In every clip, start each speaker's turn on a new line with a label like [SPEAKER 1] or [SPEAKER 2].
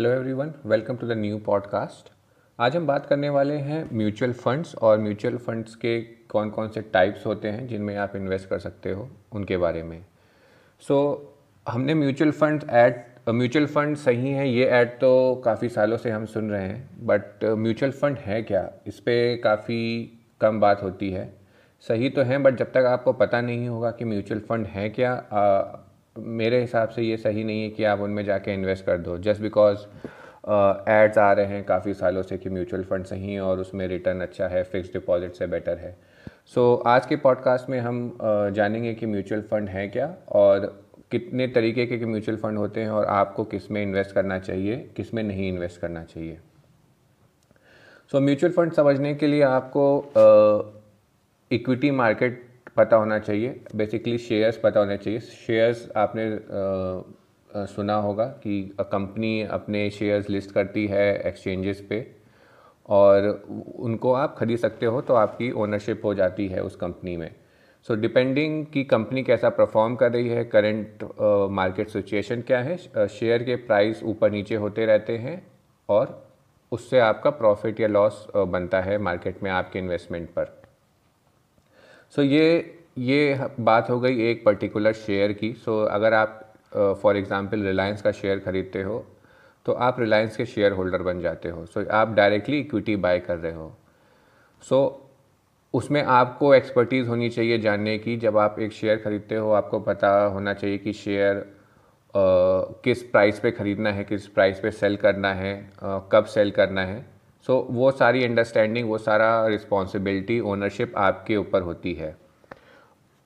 [SPEAKER 1] Hello everyone welcome to the new podcast आज हम बात करने वाले हैं म्यूचुअल फंड्स और म्यूचुअल फंड्स के कौन कौन से टाइप्स होते हैं जिनमें आप इन्वेस्ट कर सकते हो उनके बारे में। सो so, हमने mutual fund add mutual fund सही हैं ये ऐड तो काफ़ी सालों से हम सुन रहे हैं बट म्यूचुअल फंड है क्या? इस पर काफ़ी कम बात होती है। सही तो है बट जब तक आपको पता नहीं होगा कि म्यूचुअल फंड है क्या मेरे हिसाब से ये सही नहीं है कि आप उनमें जाके इन्वेस्ट कर दो। जस्ट बिकॉज़ एड्स आ रहे हैं काफ़ी सालों से कि म्यूचुअल फंड सही है और उसमें रिटर्न अच्छा है फिक्स डिपॉजिट से बेटर है। सो so, आज के पॉडकास्ट में हम uh, जानेंगे कि म्यूचुअल फंड है क्या और कितने तरीके के म्यूचुअल फंड होते हैं और आपको किसमें इन्वेस्ट करना चाहिए किसमें नहीं इन्वेस्ट करना चाहिए। सो म्यूचुअल फंड समझने के लिए आपको इक्विटी uh, मार्केट पता होना चाहिए। बेसिकली शेयर्स पता होना चाहिए। शेयर्स आपने आ, सुना होगा कि कंपनी अपने शेयर्स लिस्ट करती है एक्सचेंजेस पे और उनको आप खरीद सकते हो तो आपकी ओनरशिप हो जाती है उस कंपनी में। सो डिपेंडिंग कि कंपनी कैसा परफॉर्म कर रही है करंट मार्केट सिचुएशन क्या है शेयर के प्राइस ऊपर नीचे होते रहते हैं और उससे आपका प्रॉफिट या लॉस बनता है मार्केट में आपके इन्वेस्टमेंट पर। सो ये ये बात हो गई एक पर्टिकुलर शेयर की. सो so अगर आप फॉर एग्ज़ाम्पल रिलायंस का शेयर ख़रीदते हो तो आप रिलायंस के शेयर होल्डर बन जाते हो. सो so आप डायरेक्टली इक्विटी बाय कर रहे हो. सो so, उसमें आपको एक्सपर्टीज़ होनी चाहिए जानने की. जब आप एक शेयर ख़रीदते हो आपको पता होना चाहिए कि शेयर किस प्राइस पे ख़रीदना है किस प्राइस पे सेल करना है कब सेल करना है. सो so, वो सारी अंडरस्टैंडिंग वो सारा रिस्पॉन्सिबिलिटी ओनरशिप आपके ऊपर होती है।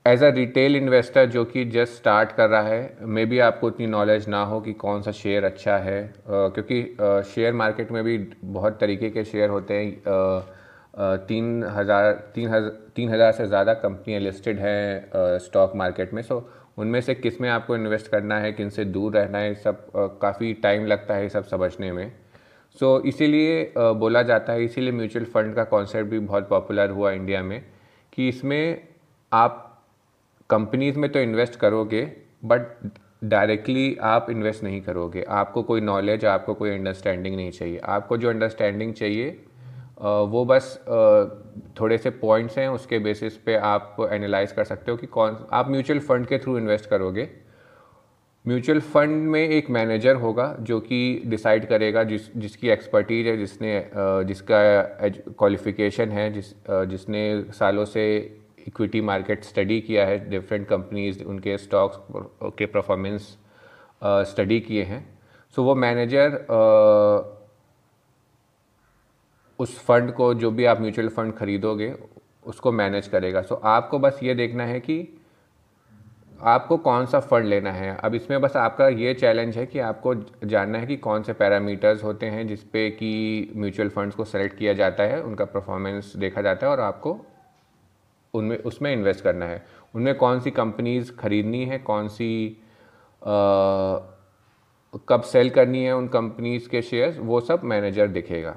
[SPEAKER 1] एज अ रिटेल इन्वेस्टर जो कि जस्ट स्टार्ट कर रहा है मे बी आपको उतनी नॉलेज ना हो कि कौन सा शेयर अच्छा है uh, क्योंकि शेयर uh, मार्केट में भी बहुत तरीके के शेयर होते हैं। uh, तीन हज़ार तीन हज़ार तीन हज़ार से ज़्यादा कंपनियाँ लिस्टेड हैं स्टॉक मार्केट में। सो उनमें से किसमें आपको इन्वेस्ट करना है किन से दूर रहना है सब काफ़ी टाइम लगता है सब समझने में। सो so, इसीलिए बोला जाता है इसीलिए म्यूचुअल फंड का कॉन्सेप्ट भी बहुत पॉपुलर हुआ इंडिया में कि इसमें आप कंपनीज़ में तो इन्वेस्ट करोगे बट डायरेक्टली आप इन्वेस्ट नहीं करोगे। आपको कोई नॉलेज आपको कोई अंडरस्टैंडिंग नहीं चाहिए। आपको जो अंडरस्टैंडिंग चाहिए वो बस थोड़े से पॉइंट्स हैं उसके बेसिस पे आप एनालाइज कर सकते हो कि कौन आप म्यूचुअल फंड के थ्रू इन्वेस्ट करोगे। म्यूचुअल फंड में एक मैनेजर होगा जो कि डिसाइड करेगा जिस जिसकी एक्सपर्टीज है जिसने जिसका क्वालिफिकेशन है जिस जिसने सालों से इक्विटी मार्केट स्टडी किया है डिफरेंट कंपनीज़ उनके स्टॉक्स के परफॉर्मेंस स्टडी किए हैं। सो so, वो मैनेजर उस फंड को जो भी आप म्यूचुअल फंड खरीदोगे उसको मैनेज करेगा। सो so, आपको बस ये देखना है कि आपको कौन सा फ़ंड लेना है? अब इसमें बस आपका ये चैलेंज है कि आपको जानना है कि कौन से पैरामीटर्स होते हैं जिस पे कि म्यूचुअल फंड्स को सेलेक्ट किया जाता है उनका परफॉर्मेंस देखा जाता है और आपको उनमें उसमें इन्वेस्ट करना है। उनमें कौन सी कंपनीज़ खरीदनी है कौन सी आ, कब सेल करनी है उन कंपनीज़ के शेयर्स वो सब मैनेजर दिखेगा।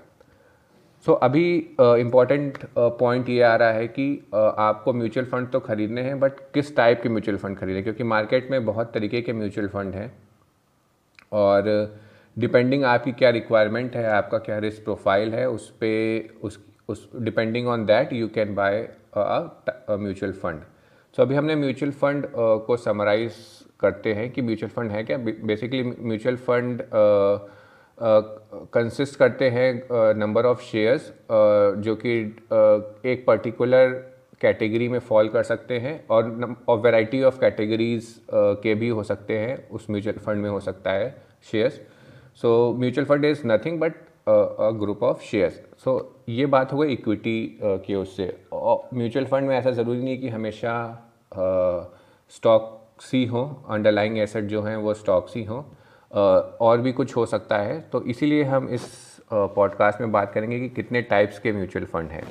[SPEAKER 1] सो so, अभी इंपॉर्टेंट पॉइंट ये आ रहा है कि uh, आपको म्यूचुअल फंड तो खरीदने हैं बट किस टाइप के म्यूचुअल फंड खरीदें? क्योंकि मार्केट में बहुत तरीके के म्यूचुअल फंड हैं। और डिपेंडिंग आपकी क्या रिक्वायरमेंट है आपका क्या रिस्क प्रोफ़ाइल है उस पर उस उस depending on that you can buy mutual fund so अभी हमने म्यूचुअल फंड uh, को समराइज करते हैं कि म्यूचुअल फंड है क्या? Basically mutual fund consist uh, करते हैं नंबर ऑफ़ शेयर्स जो कि uh, एक पर्टिकुलर कैटेगरी में फॉल कर सकते हैं और और वैरायटी ऑफ़ कैटेगरीज के भी हो सकते हैं। उस म्यूचुअल फंड में हो सकता है shares so mutual fund is nothing but a group of shares so ये बात हो गई इक्विटी के उससे म्यूचुअल फंड में ऐसा ज़रूरी नहीं कि हमेशा स्टॉक्स ही हों अंडरलाइंग एसेट जो हैं वो स्टॉक्स ही हों। और भी कुछ हो सकता है। तो इसीलिए हम इस पॉडकास्ट में बात करेंगे कि कितने टाइप्स के म्यूचुअल फंड हैं।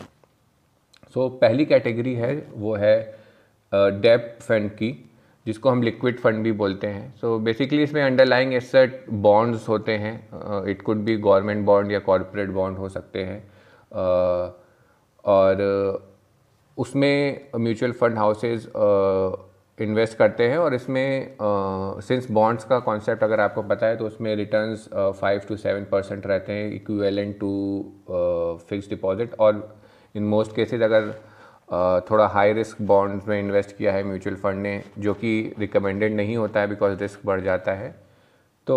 [SPEAKER 1] सो so, पहली कैटेगरी है वो है डेप फंड की जिसको हम लिक्विड फंड भी बोलते हैं। सो बेसिकली इसमें अंडरलाइंग एसेट बॉन्ड्स होते हैं। It could be government bond या कॉरपोरेट बॉन्ड हो सकते हैं। uh, और उसमें म्यूचुअल फंड हाउसेज इन्वेस्ट करते हैं और इसमें सिंस बॉन्ड्स का कॉन्सेप्ट अगर आपको पता है तो उसमें returns five to seven percent रहते हैं इक्विवेलेंट टू फिक्स डिपॉजिट और इन मोस्ट केसेस अगर uh, थोड़ा हाई रिस्क बॉन्ड्स में इन्वेस्ट किया है म्यूचुअल फंड ने जो कि रिकमेंडेड नहीं होता है बिकॉज़ रिस्क बढ़ जाता है तो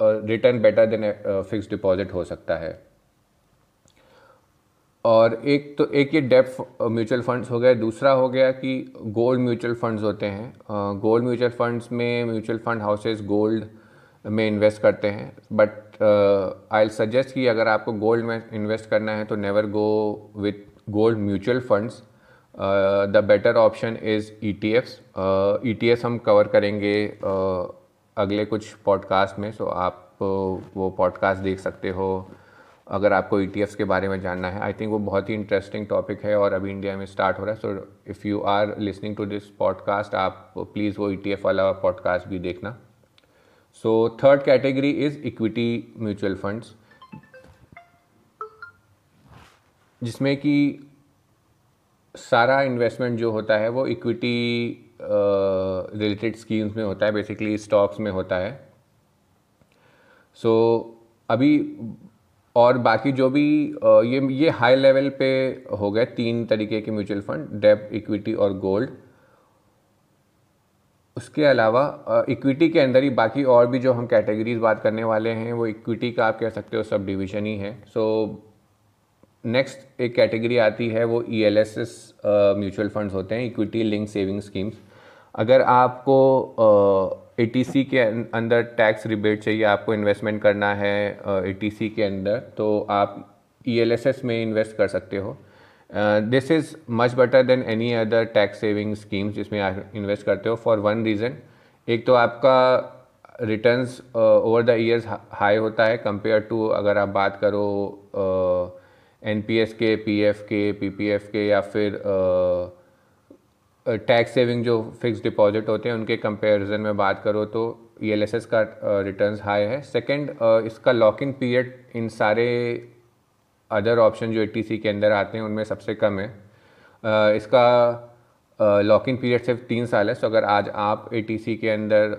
[SPEAKER 1] return better than fix deposit हो सकता है। और एक तो एक ये डेप म्यूचुअल फंड्स हो गया दूसरा हो गया कि गोल्ड म्यूचुअल फंड्स होते हैं। गोल्ड म्यूचुअल फंड्स में म्यूचुअल फंड हाउसेस गोल्ड में इन्वेस्ट करते हैं। बट आई सजेस्ट कि अगर आपको गोल्ड में इन्वेस्ट करना है तो never go with gold mutual funds the better option is E T Fs E T S हम कवर करेंगे uh, अगले कुछ पॉडकास्ट में सो so आप uh, वो पॉडकास्ट देख सकते हो। अगर आपको ई e के बारे में जानना है आई थिंक वो बहुत ही इंटरेस्टिंग टॉपिक है और अभी इंडिया में स्टार्ट हो रहा है। So if you are listening to this podcast आप प्लीज़ वो ई e वाला पॉडकास्ट भी देखना। So third category is equity mutual funds जिसमें कि सारा इन्वेस्टमेंट जो होता है वो इक्विटी रिलेटेड स्कीम्स में होता है बेसिकली स्टॉक्स में होता है। सो so, अभी और बाकी जो भी ये ये हाई लेवल पे हो गए तीन तरीके के म्यूचुअल फंड डेप इक्विटी और गोल्ड उसके अलावा इक्विटी के अंदर ही बाकी और भी जो हम कैटेगरीज बात करने वाले हैं, वो इक्विटी का आप कह सकते हो सब डिवीज़न ही है. सो नेक्स्ट एक कैटेगरी आती है वो E L S S mutual funds होते हैं इक्विटी लिंक सेविंग स्कीम्स अगर आपको एटीसी के अं-, अंदर टैक्स रिबेट चाहिए आपको इन्वेस्टमेंट करना है एटीसी के अंदर तो आप ई e में इन्वेस्ट कर सकते हो। This is much better than any other tax saving schemes जिसमें आप इन्वेस्ट करते हो फॉर वन रीज़न एक तो आपका returns over the years high होता है कंपेयर टू अगर आप बात करो एन एस के पी एफ़ के पी पी एफ़ के या फिर uh, टैक्स सेविंग जो फिक्स डिपॉजिट होते हैं, उनके कंपैरिजन में बात करो तो ई एल एस एस का रिटर्न हाई है। सेकेंड इसका लॉक इन पीरियड इन सारे अदर ऑप्शन जो एटीसी के अंदर आते हैं, उनमें सबसे कम है। इसका लॉक इन पीरियड सिर्फ़ तीन साल है। सो अगर आज आप एटीसी के अंदर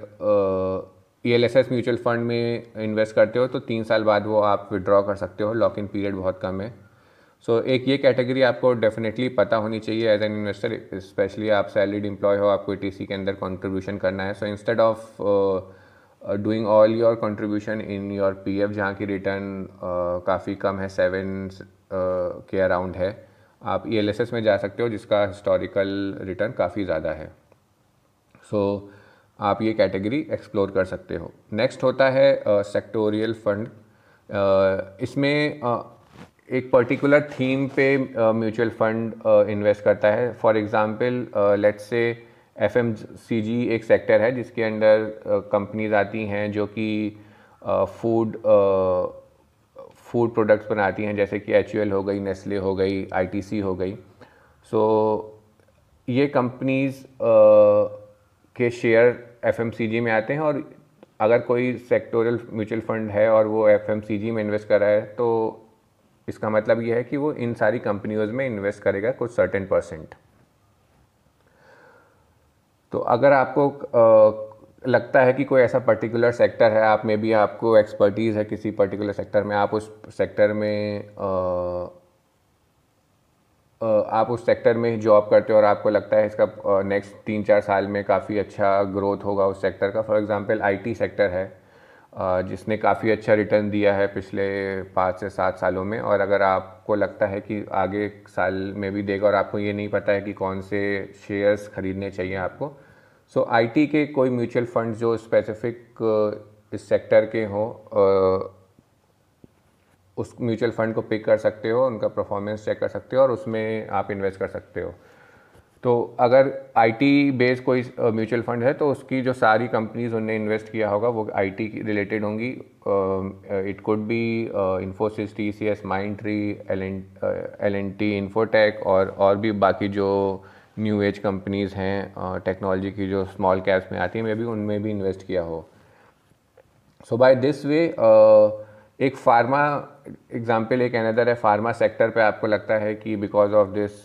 [SPEAKER 1] ई एल म्यूचुअल फंड में इन्वेस्ट करते हो तो तीन साल बाद वो आप विड्रॉ कर सकते हो। लॉक इन पीरियड बहुत कम है। सो so, एक ये कैटेगरी आपको डेफिनेटली पता होनी चाहिए एज एन इन्वेस्टर स्पेशली आप सैलरीड एम्प्लॉय हो आपको टी के अंदर कॉन्ट्रीब्यूशन करना है। So instead of doing all your contribution in your P F जहाँ की रिटर्न uh, काफ़ी कम है सेवन uh, के अराउंड है आप ई एल एस एस में जा सकते हो जिसका हिस्टोरिकल रिटर्न काफ़ी ज़्यादा है। सो so, आप ये कैटेगरी एक्सप्लोर कर सकते हो। नेक्स्ट होता है सेक्टोरियल uh, फंड uh, इसमें uh, एक पर्टिकुलर थीम पे म्यूचुअल फंड इन्वेस्ट करता है। For example let's say FMCG एक सेक्टर है जिसके अंडर कंपनीज़ uh, आती हैं जो कि फ़ूड फ़ूड प्रोडक्ट्स बनाती हैं जैसे कि एच हो गई नेस्ले हो गई आईटीसी हो गई। सो so, ये कंपनीज़ uh, के शेयर एफएमसीजी में आते हैं और अगर कोई सेक्टोरल म्यूचुअल फंड है और वो एफएमसीजी में इन्वेस्ट कर रहा है तो इसका मतलब यह है कि वो इन सारी कंपनियों में इन्वेस्ट करेगा कुछ सर्टेन परसेंट तो अगर आपको आ, लगता है कि कोई ऐसा पर्टिकुलर सेक्टर है आप में भी आपको एक्सपर्टीज़ है किसी पर्टिकुलर सेक्टर में आप उस सेक्टर में आ, आप उस सेक्टर में जॉब करते हो और आपको लगता है इसका नेक्स्ट तीन चार साल में काफ़ी अच्छा ग्रोथ होगा उस सेक्टर का। फॉर एग्ज़ाम्पल आईटी सेक्टर है। जिसने काफ़ी अच्छा रिटर्न दिया है पिछले पाँच से सात सालों में। और अगर आपको लगता है कि आगे साल में भी देगा और आपको ये नहीं पता है कि कौन से शेयर्स खरीदने चाहिए आपको सो so, आईटी के कोई म्यूचुअल फंड जो स्पेसिफिक इस सेक्टर के हों उस म्यूचुअल फंड को पिक कर सकते हो उनका परफॉर्मेंस चेक कर सकते हो और उसमें आप इन्वेस्ट कर सकते हो। तो अगर आईटी बेस कोई म्यूचुअल फंड है तो उसकी जो सारी कंपनीज़ उनने इन्वेस्ट किया होगा, वो आईटी रिलेटेड होंगी। It could be Infosys T C S Mindtree L and T Infotech और और भी बाकी जो न्यू एज कंपनीज़ हैं टेक्नोलॉजी की जो स्मॉल कैप्स में आती हैं मे भी उनमें भी इन्वेस्ट किया हो। सो बाय दिस वे एक फार्मा एग्ज़ाम्पल एक अनदर है फार्मा सेक्टर पे आपको लगता है कि बिकॉज़ ऑफ़ दिस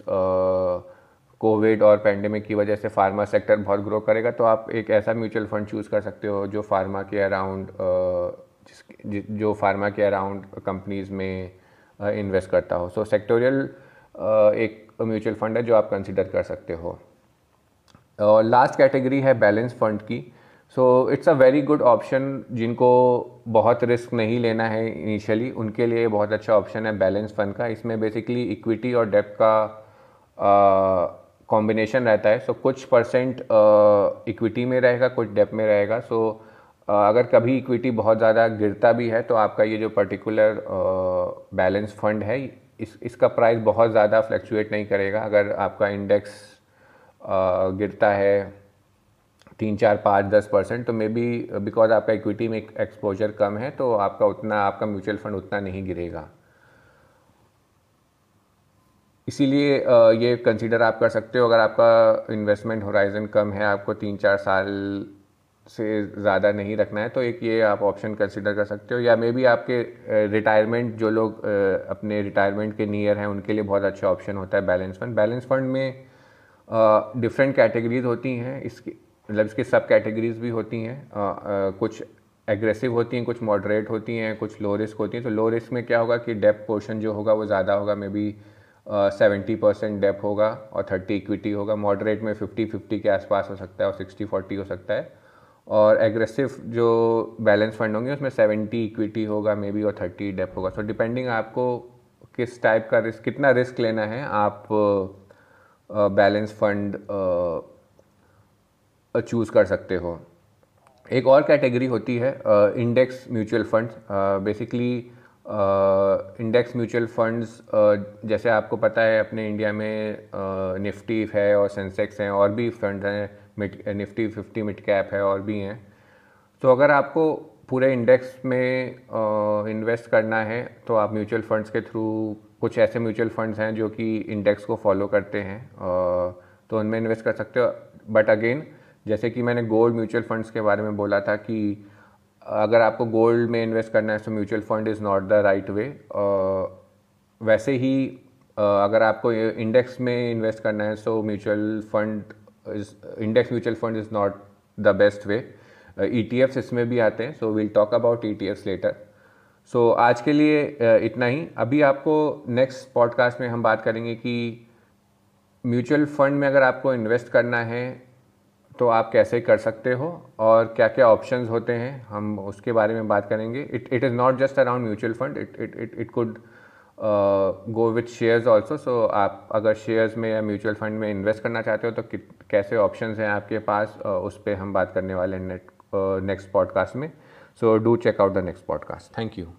[SPEAKER 1] कोविड और पेंडेमिक की वजह से फार्मा सेक्टर बहुत ग्रो करेगा तो आप एक ऐसा म्यूचुअल फंड चूज़ कर सकते हो जो फार्मा के अराउंड जो फार्मा के अराउंड कंपनीज़ में इन्वेस्ट करता हो। सो so, सेक्टोरियल एक म्यूचुअल फंड है जो आप कंसिडर कर सकते हो। और लास्ट कैटेगरी है बैलेंस फंड की। So it's a very good option जिनको बहुत रिस्क नहीं लेना है इनिशियली उनके लिए बहुत अच्छा ऑप्शन है बैलेंस फंड का। इसमें बेसिकली इक्विटी और डेप का कॉम्बिनेशन रहता है सो so, कुछ परसेंट इक्विटी में रहेगा कुछ डेप में रहेगा सो so, अगर कभी इक्विटी बहुत ज़्यादा गिरता भी है तो आपका ये जो पर्टिकुलर बैलेंस फंड है इस इसका प्राइस बहुत ज़्यादा फ्लक्चुएट नहीं करेगा। अगर आपका इंडेक्स गिरता है तीन चार पाँच दस परसेंट तो मे बी बिकॉज़ आपका इक्विटी में एक्सपोजर कम है तो आपका उतना आपका म्यूचुअल फंड उतना नहीं गिरेगा। इसीलिए ये कंसीडर आप कर सकते हो अगर आपका इन्वेस्टमेंट होराइजन कम है, आपको तीन चार साल से ज़्यादा नहीं रखना है तो एक ये आप ऑप्शन कंसिडर कर सकते हो। या मे बी आपके रिटायरमेंट जो लोग अपने रिटायरमेंट के नियर हैं, उनके लिए बहुत अच्छा ऑप्शन होता है बैलेंस फंड बैलेंस फंड में डिफरेंट कैटेगरीज होती हैं, इसकी मतलब इसकी सब कैटेगरीज भी होती हैं। कुछ एग्रेसिव होती हैं, कुछ मॉडरेट होती हैं, कुछ लो रिस्क होती हैं। तो लो रिस्क में क्या होगा कि डेप पोर्शन जो होगा वो ज़्यादा होगा maybe seventy percent debt होगा और थर्टी इक्विटी होगा। मॉडरेट में फिफ्टी फिफ्टी के आसपास हो सकता है और सिक्सटी फोर्टी हो सकता है। और एग्रेसिव जो बैलेंस फंड होंगे उसमें सेवेंटी इक्विटी होगा, मे बी, और थर्टी डेप होगा। सो डिपेंडिंग आपको किस टाइप का रिस्क कितना रिस्क लेना है, आप बैलेंस फंड चूज़ कर सकते हो। एक और कैटेगरी होती है index mutual fund basically index mutual funds जैसे आपको पता है अपने इंडिया में निफ्टी uh, है और सेंसेक्स हैं और भी फंड हैं निफ्टी फिफ्टी मिड कैप है और भी हैं। तो अगर आपको पूरे इंडेक्स में इन्वेस्ट uh, करना है तो आप म्यूचुअल फंड्स के थ्रू कुछ ऐसे म्यूचुअल फंड्स हैं जो कि इंडेक्स को फॉलो करते हैं। तो उनमें इन्वेस्ट कर सकते हो। बट अगेन जैसे कि मैंने गोल्ड म्यूचुअल फंड्स के बारे में बोला था कि अगर आपको गोल्ड में इन्वेस्ट करना है तो mutual fund is not the right way. वैसे ही uh, अगर आपको इंडेक्स में इन्वेस्ट करना है तो mutual fund is index mutual fund is not the best way. E T Fs इसमें भी आते हैं so we'll talk about E T Fs later so आज के लिए uh, इतना ही। अभी आपको नेक्स्ट पॉडकास्ट में हम बात करेंगे कि म्यूचुअल फंड में अगर आपको इन्वेस्ट करना है तो आप कैसे कर सकते हो और क्या क्या ऑप्शंस होते हैं हम उसके बारे में बात करेंगे it it is not just around mutual fund it it it it could go with shares also so आप अगर शेयर्स में या म्यूचुअल फंड में इन्वेस्ट करना चाहते हो तो कैसे ऑप्शन हैं आपके पास uh, उस पर हम बात करने वाले हैं नेक्स्ट पॉडकास्ट में So do check out the next podcast. Thank you.